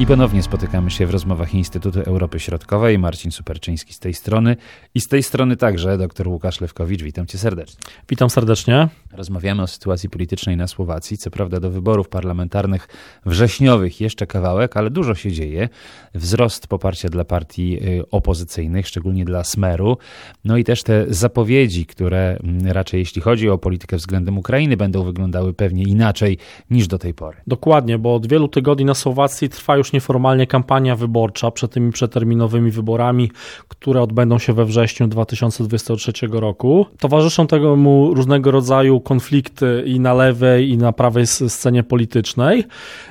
I ponownie spotykamy się w rozmowach Instytutu Europy Środkowej. Marcin Superczyński z tej strony i z tej strony także dr Łukasz Lewkowicz. Witam cię serdecznie. Witam serdecznie. Rozmawiamy o sytuacji politycznej na Słowacji. Co prawda do wyborów parlamentarnych wrześniowych jeszcze kawałek, ale dużo się dzieje. Wzrost poparcia dla partii y, opozycyjnych, szczególnie dla Smeru. No i też te zapowiedzi, które mm, raczej jeśli chodzi o politykę względem Ukrainy, będą wyglądały pewnie inaczej niż do tej pory. Dokładnie, bo od wielu tygodni na Słowacji trwa już nieformalnie kampania wyborcza przed tymi przeterminowymi wyborami, które odbędą się we wrześniu 2023 roku. Towarzyszą temu różnego rodzaju konflikty i na lewej, i na prawej scenie politycznej.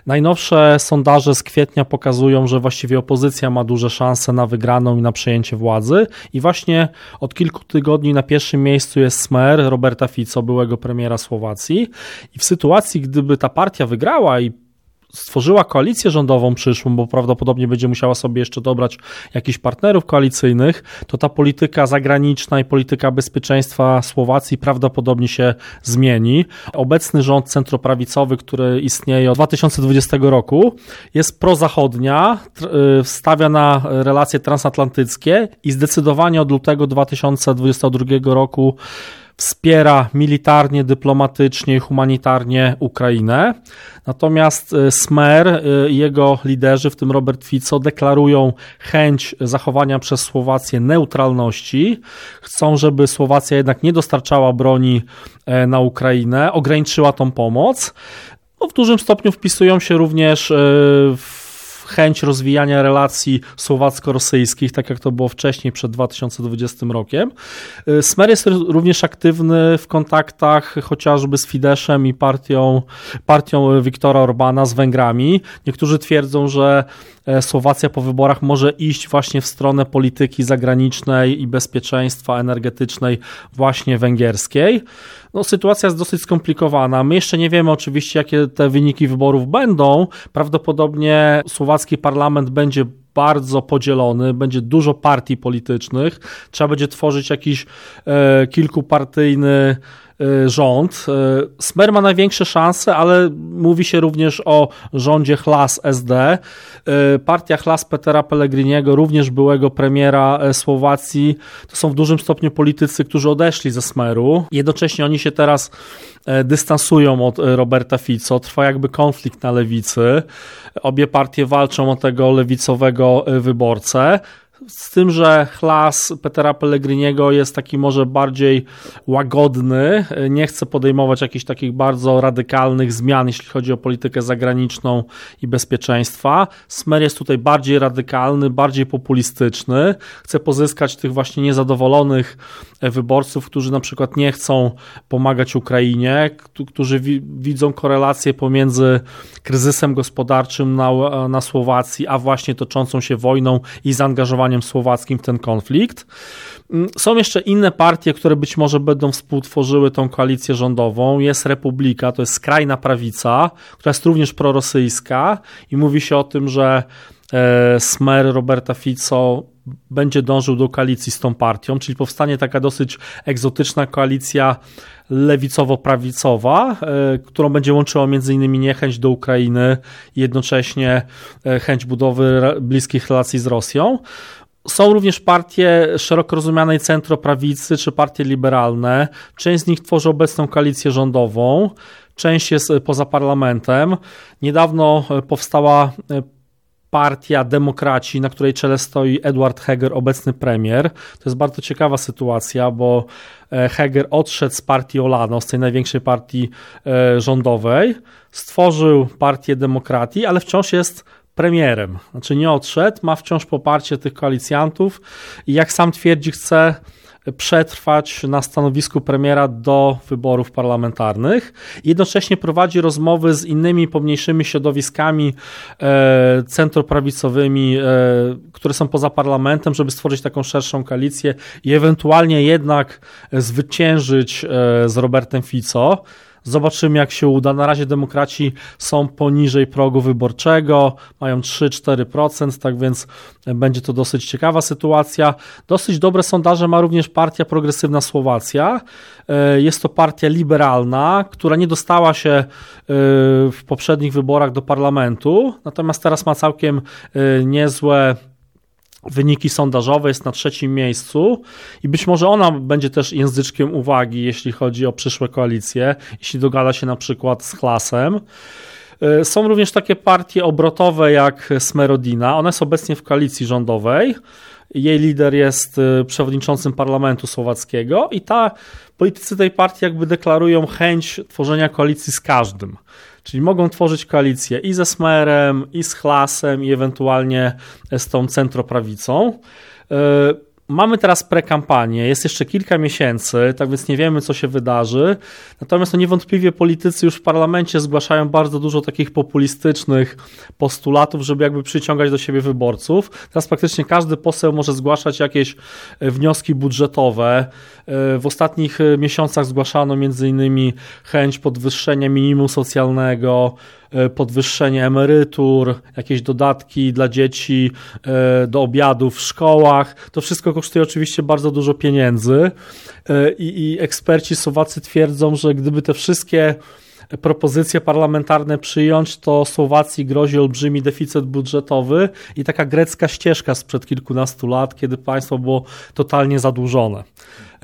Najnowsze sondaże z kwietnia pokazują, że właściwie opozycja ma duże szanse na wygraną i na przejęcie władzy. I właśnie od kilku tygodni na pierwszym miejscu jest Smer Roberta Fico, byłego premiera Słowacji. I w sytuacji, gdyby ta partia wygrała i stworzyła koalicję rządową przyszłą, bo prawdopodobnie będzie musiała sobie jeszcze dobrać jakichś partnerów koalicyjnych, to ta polityka zagraniczna i polityka bezpieczeństwa Słowacji prawdopodobnie się zmieni. Obecny rząd centroprawicowy, który istnieje od 2020 roku, jest prozachodnia, y, stawia na relacje transatlantyckie i zdecydowanie od lutego 2022 roku wspiera militarnie, dyplomatycznie humanitarnie Ukrainę. Natomiast e, Smer e, i jego liderzy, w tym Robert Fico, deklarują chęć zachowania przez Słowację neutralności. Chcą, żeby Słowacja jednak nie dostarczała broni e, na Ukrainę, ograniczyła tą pomoc. No, w dużym stopniu wpisują się również w chęć rozwijania relacji słowacko-rosyjskich, tak jak to było wcześniej, przed 2020 rokiem. Y, Smer jest również aktywny w kontaktach chociażby z Fideszem i partią, partią Viktora Orbana, z Węgrami. Niektórzy twierdzą, że e, Słowacja po wyborach może iść właśnie w stronę polityki zagranicznej i bezpieczeństwa energetycznej właśnie węgierskiej. No, sytuacja jest dosyć skomplikowana. My jeszcze nie wiemy oczywiście, jakie te wyniki wyborów będą. Prawdopodobnie słowacki parlament będzie bardzo podzielony, będzie dużo partii politycznych, trzeba będzie tworzyć jakiś e, kilkupartyjny rząd. Y, Smer ma największe szanse, ale mówi się również o rządzie Chlas SD. Y, partia Chlas Petera Pellegriniego, również byłego premiera e, Słowacji, to są w dużym stopniu politycy, którzy odeszli ze Smeru. Jednocześnie oni się teraz e, dystansują od e, Roberta Fico. Trwa jakby konflikt na lewicy. Obie partie walczą o tego lewicowego wyborcę. Z tym, że chlas Petera Pellegriniego jest taki może bardziej łagodny, nie chce podejmować jakichś takich bardzo radykalnych zmian, jeśli chodzi o politykę zagraniczną i bezpieczeństwa. Smer jest tutaj bardziej radykalny, bardziej populistyczny, chce pozyskać tych właśnie niezadowolonych wyborców, którzy na przykład nie chcą pomagać Ukrainie, którzy wi widzą korelację pomiędzy kryzysem gospodarczym na, na Słowacji, a właśnie toczącą się wojną i zaangażowaniem słowackim w ten konflikt. Mm, są jeszcze inne partie, które być może będą współtworzyły tą koalicję rządową. Jest Republika, to jest skrajna prawica, która jest również prorosyjska i mówi się o tym, że e, Smer Roberta Fico będzie dążył do koalicji z tą partią, czyli powstanie taka dosyć egzotyczna koalicja lewicowo-prawicowa, e, którą będzie łączyła m.in. niechęć do Ukrainy i jednocześnie e, chęć budowy bliskich relacji z Rosją. Są również partie szeroko rozumianej centroprawicy czy partie liberalne. Część z nich tworzy obecną koalicję rządową, część jest poza parlamentem. Niedawno powstała partia Demokraci, na której czele stoi Edward Heger, obecny premier. To jest bardzo ciekawa sytuacja, bo e, Heger odszedł z partii Olano, z tej największej partii e, rządowej, stworzył partię Demokratii, ale wciąż jest premierem. Znaczy nie odszedł, ma wciąż poparcie tych koalicjantów i jak sam twierdzi, chce przetrwać na stanowisku premiera do wyborów parlamentarnych. Jednocześnie prowadzi rozmowy z innymi pomniejszymi środowiskami e, centroprawicowymi, e, które są poza parlamentem, żeby stworzyć taką szerszą koalicję i ewentualnie jednak zwyciężyć e, z Robertem Fico. Zobaczymy, jak się uda. Na razie demokraci są poniżej progu wyborczego, mają 3-4%, tak więc będzie to dosyć ciekawa sytuacja. Dosyć dobre sondaże ma również partia Progresywna Słowacja. E, jest to partia liberalna, która nie dostała się e, w poprzednich wyborach do parlamentu, natomiast teraz ma całkiem e, niezłe wyniki sondażowe, jest na trzecim miejscu i być może ona będzie też języczkiem uwagi, jeśli chodzi o przyszłe koalicje, jeśli dogada się na przykład z Klasem. Są również takie partie obrotowe jak Smerodina. Ona jest obecnie w koalicji rządowej. Jej lider jest przewodniczącym parlamentu słowackiego i ta politycy tej partii jakby deklarują chęć tworzenia koalicji z każdym. Czyli mogą tworzyć koalicję i ze Smerem, i z Chlasem, i ewentualnie z tą centroprawicą. Mamy teraz prekampanię, jest jeszcze kilka miesięcy, tak więc nie wiemy, co się wydarzy. Natomiast no niewątpliwie politycy już w parlamencie zgłaszają bardzo dużo takich populistycznych postulatów, żeby jakby przyciągać do siebie wyborców. Teraz praktycznie każdy poseł może zgłaszać jakieś e, wnioski budżetowe. E, w ostatnich e, miesiącach zgłaszano m.in. chęć podwyższenia minimum socjalnego, podwyższenie emerytur, jakieś dodatki dla dzieci e, do obiadów w szkołach. To wszystko kosztuje oczywiście bardzo dużo pieniędzy e, i, i eksperci Słowacy twierdzą, że gdyby te wszystkie propozycje parlamentarne przyjąć, to Słowacji grozi olbrzymi deficyt budżetowy i taka grecka ścieżka sprzed kilkunastu lat, kiedy państwo było totalnie zadłużone.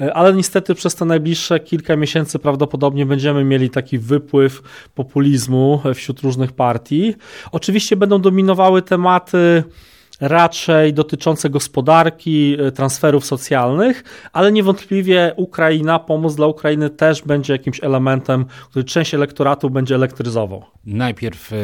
E, ale niestety przez te najbliższe kilka miesięcy prawdopodobnie będziemy mieli taki wypływ populizmu wśród różnych partii. Oczywiście będą dominowały tematy raczej dotyczące gospodarki, e, transferów socjalnych, ale niewątpliwie Ukraina, pomoc dla Ukrainy też będzie jakimś elementem, który część elektoratu będzie elektryzował. Najpierw e,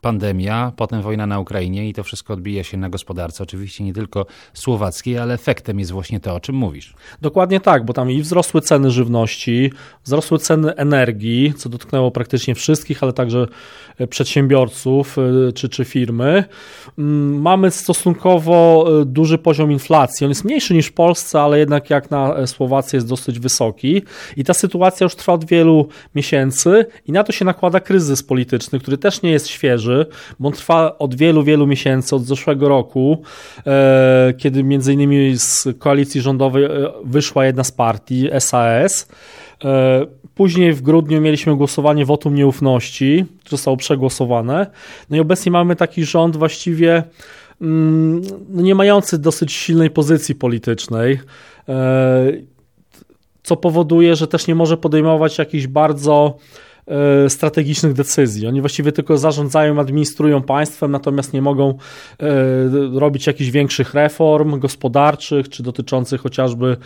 pandemia, potem wojna na Ukrainie i to wszystko odbija się na gospodarce, oczywiście nie tylko słowackiej, ale efektem jest właśnie to, o czym mówisz. Dokładnie tak, bo tam i wzrosły ceny żywności, wzrosły ceny energii, co dotknęło praktycznie wszystkich, ale także e, przedsiębiorców czy, czy firmy. Mm, mamy stosunkowo e, duży poziom inflacji. On jest mniejszy niż w Polsce, ale jednak jak na e, Słowację jest dosyć wysoki. I ta sytuacja już trwa od wielu miesięcy i na to się nakłada kryzys polityczny, który też nie jest świeży, bo on trwa od wielu, wielu miesięcy, od zeszłego roku, e, kiedy między innymi z koalicji rządowej wyszła jedna z partii, SAS. Później w grudniu mieliśmy głosowanie wotum nieufności, zostało przegłosowane. No i obecnie mamy taki rząd właściwie nie mający dosyć silnej pozycji politycznej, e, co powoduje, że też nie może podejmować jakichś bardzo strategicznych decyzji. Oni właściwie tylko zarządzają, administrują państwem, natomiast nie mogą e, robić jakichś większych reform gospodarczych, czy dotyczących chociażby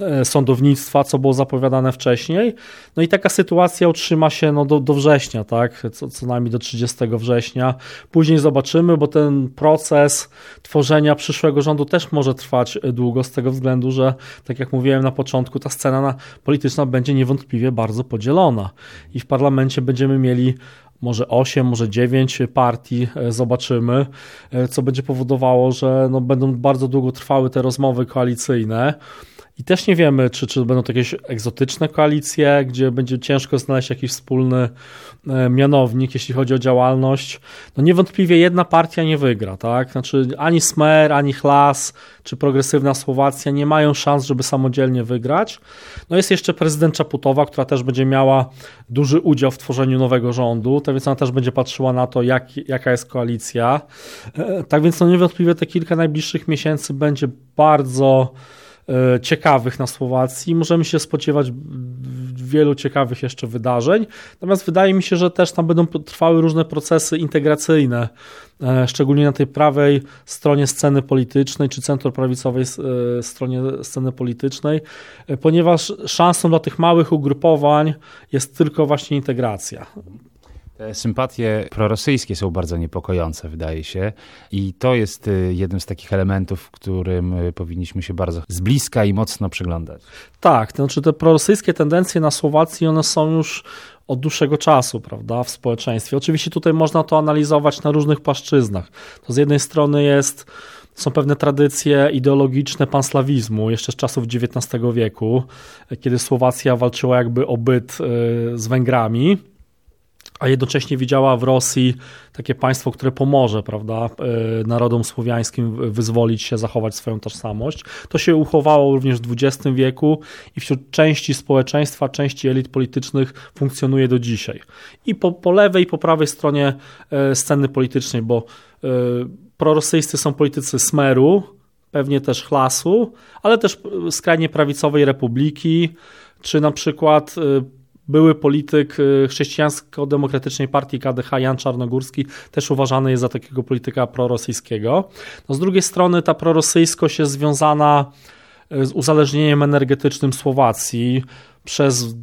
e, sądownictwa, co było zapowiadane wcześniej. No i taka sytuacja utrzyma się no, do, do września, tak? Co, co najmniej do 30 września. Później zobaczymy, bo ten proces tworzenia przyszłego rządu też może trwać długo, z tego względu, że tak jak mówiłem na początku, ta scena polityczna będzie niewątpliwie bardzo podzielona. I w parlamencie parlamencie będziemy mieli może 8, może 9 partii, e, zobaczymy, e, co będzie powodowało, że no będą bardzo długo trwały te rozmowy koalicyjne. I też nie wiemy, czy, czy będą to jakieś egzotyczne koalicje, gdzie będzie ciężko znaleźć jakiś wspólny e, mianownik, jeśli chodzi o działalność. No niewątpliwie jedna partia nie wygra, tak? Znaczy ani Smer, ani Chlas, czy progresywna Słowacja nie mają szans, żeby samodzielnie wygrać. No jest jeszcze prezydent Czaputowa, która też będzie miała duży udział w tworzeniu nowego rządu, tak więc ona też będzie patrzyła na to, jak, jaka jest koalicja. E, tak więc no niewątpliwie te kilka najbliższych miesięcy będzie bardzo E, ciekawych na Słowacji. Możemy się spodziewać wielu ciekawych jeszcze wydarzeń. Natomiast wydaje mi się, że też tam będą trwały różne procesy integracyjne, e, szczególnie na tej prawej stronie sceny politycznej czy centroprawicowej e, stronie sceny politycznej, ponieważ szansą dla tych małych ugrupowań jest tylko właśnie integracja. Te sympatie prorosyjskie są bardzo niepokojące, wydaje się. I to jest y, jednym z takich elementów, którym y, powinniśmy się bardzo z bliska i mocno przyglądać. Tak, to znaczy te prorosyjskie tendencje na Słowacji, one są już od dłuższego czasu, prawda, w społeczeństwie. Oczywiście tutaj można to analizować na różnych płaszczyznach. To z jednej strony jest są pewne tradycje ideologiczne panslawizmu, jeszcze z czasów XIX wieku, kiedy Słowacja walczyła jakby o byt z Węgrami a jednocześnie widziała w Rosji takie państwo, które pomoże prawda, e, narodom słowiańskim wyzwolić się, zachować swoją tożsamość. To się uchowało również w XX wieku i wśród części społeczeństwa, części elit politycznych funkcjonuje do dzisiaj. I po, po lewej i po prawej stronie e, sceny politycznej, bo e, prorosyjscy są politycy Smeru, pewnie też Chlasu, ale też skrajnie prawicowej Republiki, czy na przykład były polityk y, chrześcijańsko-demokratycznej partii KDH Jan Czarnogórski też uważany jest za takiego polityka prorosyjskiego. No z drugiej strony ta prorosyjskość jest związana y, z uzależnieniem energetycznym Słowacji przez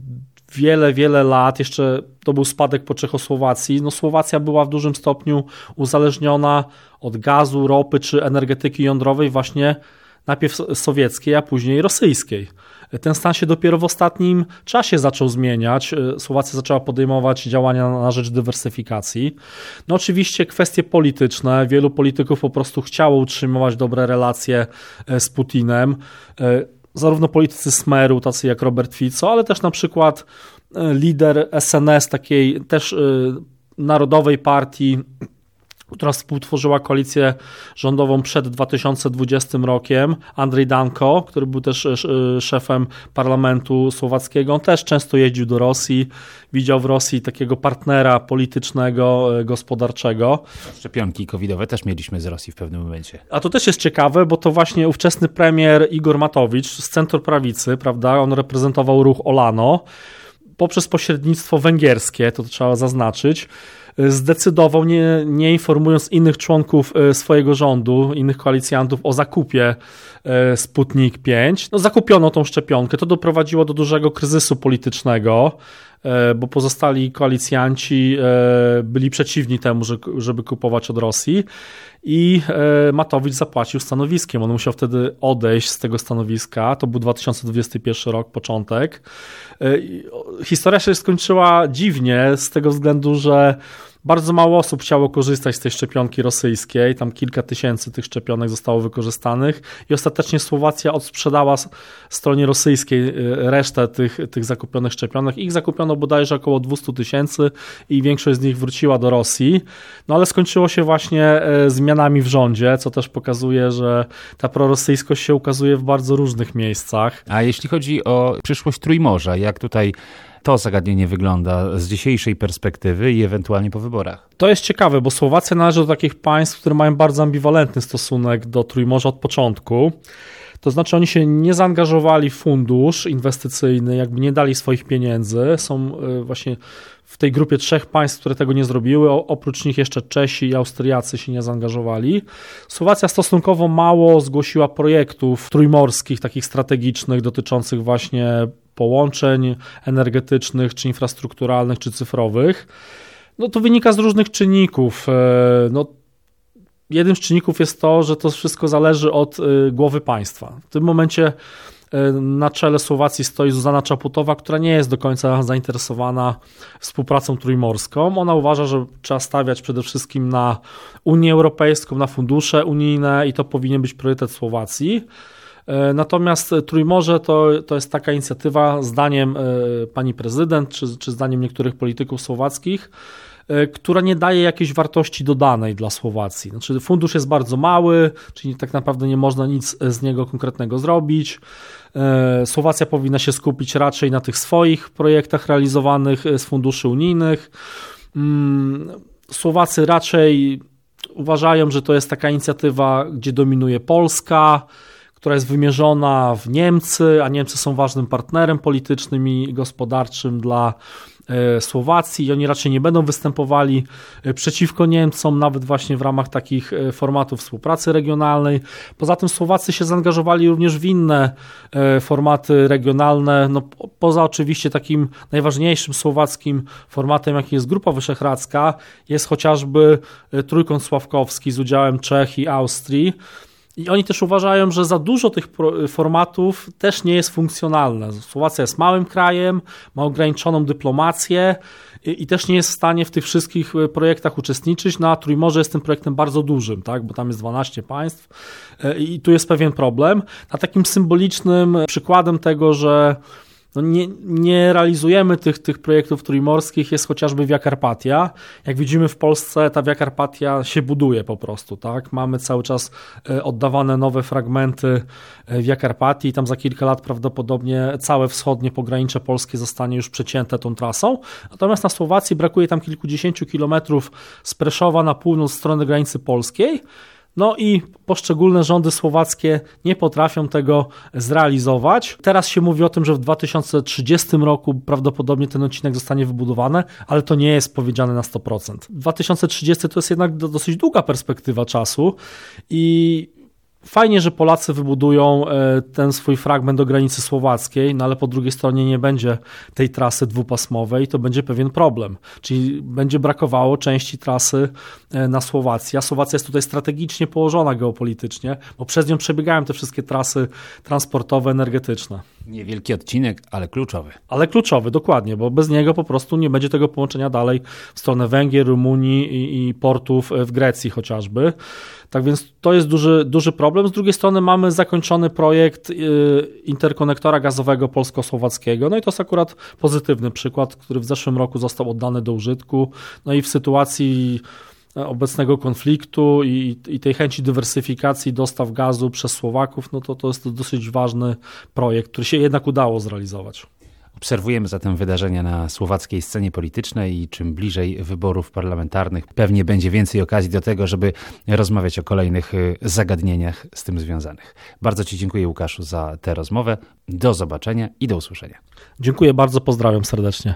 wiele, wiele lat, jeszcze to był spadek po Czechosłowacji, no Słowacja była w dużym stopniu uzależniona od gazu, ropy czy energetyki jądrowej właśnie najpierw sowieckiej, a później rosyjskiej. Ten stan się dopiero w ostatnim czasie zaczął zmieniać. Słowacja zaczęła podejmować działania na rzecz dywersyfikacji. No oczywiście kwestie polityczne. Wielu polityków po prostu chciało utrzymywać dobre relacje e, z Putinem. E, zarówno politycy Smeru, tacy jak Robert Fico, ale też na przykład e, lider SNS, takiej też narodowej partii która współtworzyła koalicję rządową przed 2020 rokiem, Andrzej Danko, który był też e, szefem parlamentu słowackiego, on też często jeździł do Rosji, widział w Rosji takiego partnera politycznego, e, gospodarczego. Szczepionki covidowe też mieliśmy z Rosji w pewnym momencie. A to też jest ciekawe, bo to właśnie ówczesny premier Igor Matowicz z centrum prawicy, prawda, on reprezentował ruch Olano, poprzez pośrednictwo węgierskie, to trzeba zaznaczyć, zdecydował, nie, nie informując innych członków e, swojego rządu, innych koalicjantów o zakupie e, Sputnik 5. No, zakupiono tą szczepionkę. To doprowadziło do dużego kryzysu politycznego, e, bo pozostali koalicjanci byli przeciwni temu, żeby kupować od Rosji i Matowicz zapłacił stanowiskiem. On musiał wtedy odejść z tego stanowiska. To był 2021 rok, początek. Historia się skończyła dziwnie z tego względu, że bardzo mało osób chciało korzystać z tej szczepionki rosyjskiej, tam kilka tysięcy tych szczepionek zostało wykorzystanych i ostatecznie Słowacja odsprzedała stronie rosyjskiej y, resztę tych, tych zakupionych szczepionek. Ich zakupiono bodajże około 200 tysięcy i większość z nich wróciła do Rosji. No ale skończyło się właśnie y, zmianami w rządzie, co też pokazuje, że ta prorosyjskość się ukazuje w bardzo różnych miejscach. A jeśli chodzi o przyszłość Trójmorza, jak tutaj to zagadnienie wygląda z dzisiejszej perspektywy i ewentualnie po wyborach? To jest ciekawe, bo Słowacja należy do takich państw, które mają bardzo ambiwalentny stosunek do Trójmorza od początku. To znaczy, oni się nie zaangażowali w fundusz inwestycyjny, jakby nie dali swoich pieniędzy. Są e, właśnie w tej grupie trzech państw, które tego nie zrobiły. Oprócz nich jeszcze Czesi i Austriacy się nie zaangażowali. Słowacja stosunkowo mało zgłosiła projektów trójmorskich, takich strategicznych, dotyczących właśnie połączeń energetycznych, czy infrastrukturalnych, czy cyfrowych. No to wynika z różnych czynników. E, no, jednym z czynników jest to, że to wszystko zależy od e, głowy państwa. W tym momencie e, na czele Słowacji stoi Zuzana Czaputowa, która nie jest do końca zainteresowana współpracą trójmorską. Ona uważa, że trzeba stawiać przede wszystkim na Unię Europejską, na fundusze unijne i to powinien być priorytet Słowacji. E, natomiast Trójmorze to, to jest taka inicjatywa, zdaniem pani prezydent, czy, czy zdaniem niektórych polityków słowackich, która nie daje jakiejś wartości dodanej dla Słowacji. Znaczy, fundusz jest bardzo mały, czyli tak naprawdę nie można nic z niego konkretnego zrobić. Słowacja powinna się skupić raczej na tych swoich projektach realizowanych z funduszy unijnych. Mm, Słowacy raczej uważają, że to jest taka inicjatywa, gdzie dominuje Polska która jest wymierzona w Niemcy, a Niemcy są ważnym partnerem politycznym i gospodarczym dla e, Słowacji. I oni raczej nie będą występowali e, przeciwko Niemcom, nawet właśnie w ramach takich e, formatów współpracy regionalnej. Poza tym Słowacy się zaangażowali również w inne formaty regionalne, no, poza oczywiście takim najważniejszym słowackim formatem, jakim jest Grupa Wyszehradzka, jest chociażby Trójkąt Sławkowski z udziałem Czech i Austrii, I oni też uważają, że za dużo tych formatów też nie jest funkcjonalne. Słowacja jest małym krajem, ma ograniczoną dyplomację i, i też nie jest w stanie w tych wszystkich e, projektach uczestniczyć. No a Trójmorze jest tym projektem bardzo dużym, tak? bo tam jest 12 państw e, i tu jest pewien problem. A takim symbolicznym przykładem tego, że no nie, nie, realizujemy tych, tych projektów trójmorskich, jest chociażby Via Carpatia. Jak widzimy w Polsce, ta Via Carpatia się buduje po prostu, tak? Mamy cały czas e, oddawane nowe fragmenty e, Via Carpatii i tam za kilka lat prawdopodobnie całe wschodnie pogranicze polskie zostanie już przecięte tą trasą. Natomiast na Słowacji brakuje tam kilkudziesięciu kilometrów z Preszowa na północ strony granicy polskiej. No i poszczególne rządy słowackie nie potrafią tego zrealizować. Teraz się mówi o tym, że w 2030 roku prawdopodobnie ten odcinek zostanie wybudowany, ale to nie jest powiedziane na 100%. 2030 to jest jednak dosyć długa perspektywa czasu i Fajnie, że Polacy wybudują e, ten swój fragment do granicy słowackiej, no ale po drugiej stronie nie będzie tej trasy dwupasmowej, to będzie pewien problem. Czyli będzie brakowało części trasy e, na Słowacji. A Słowacja jest tutaj strategicznie położona geopolitycznie, bo przez nią przebiegają te wszystkie trasy transportowe, energetyczne. Niewielki odcinek, ale kluczowy. Ale kluczowy, dokładnie, bo bez niego po prostu nie będzie tego połączenia dalej w stronę Węgier, Rumunii i, i portów w Grecji chociażby. Tak więc to jest duży, duży problem. Z drugiej strony mamy zakończony projekt y, interkonektora gazowego polsko-słowackiego. No i to jest akurat pozytywny przykład, który w zeszłym roku został oddany do użytku. No i w sytuacji e, obecnego konfliktu i, i, tej chęci dywersyfikacji dostaw gazu przez Słowaków, no to to jest dosyć ważny projekt, który się jednak udało zrealizować. Obserwujemy zatem wydarzenia na słowackiej scenie politycznej i czym bliżej wyborów parlamentarnych, pewnie będzie więcej okazji do tego, żeby rozmawiać o kolejnych y, zagadnieniach z tym związanych. Bardzo Ci dziękuję, Łukaszu, za tę rozmowę. Do zobaczenia i do usłyszenia. Dziękuję bardzo, pozdrawiam serdecznie.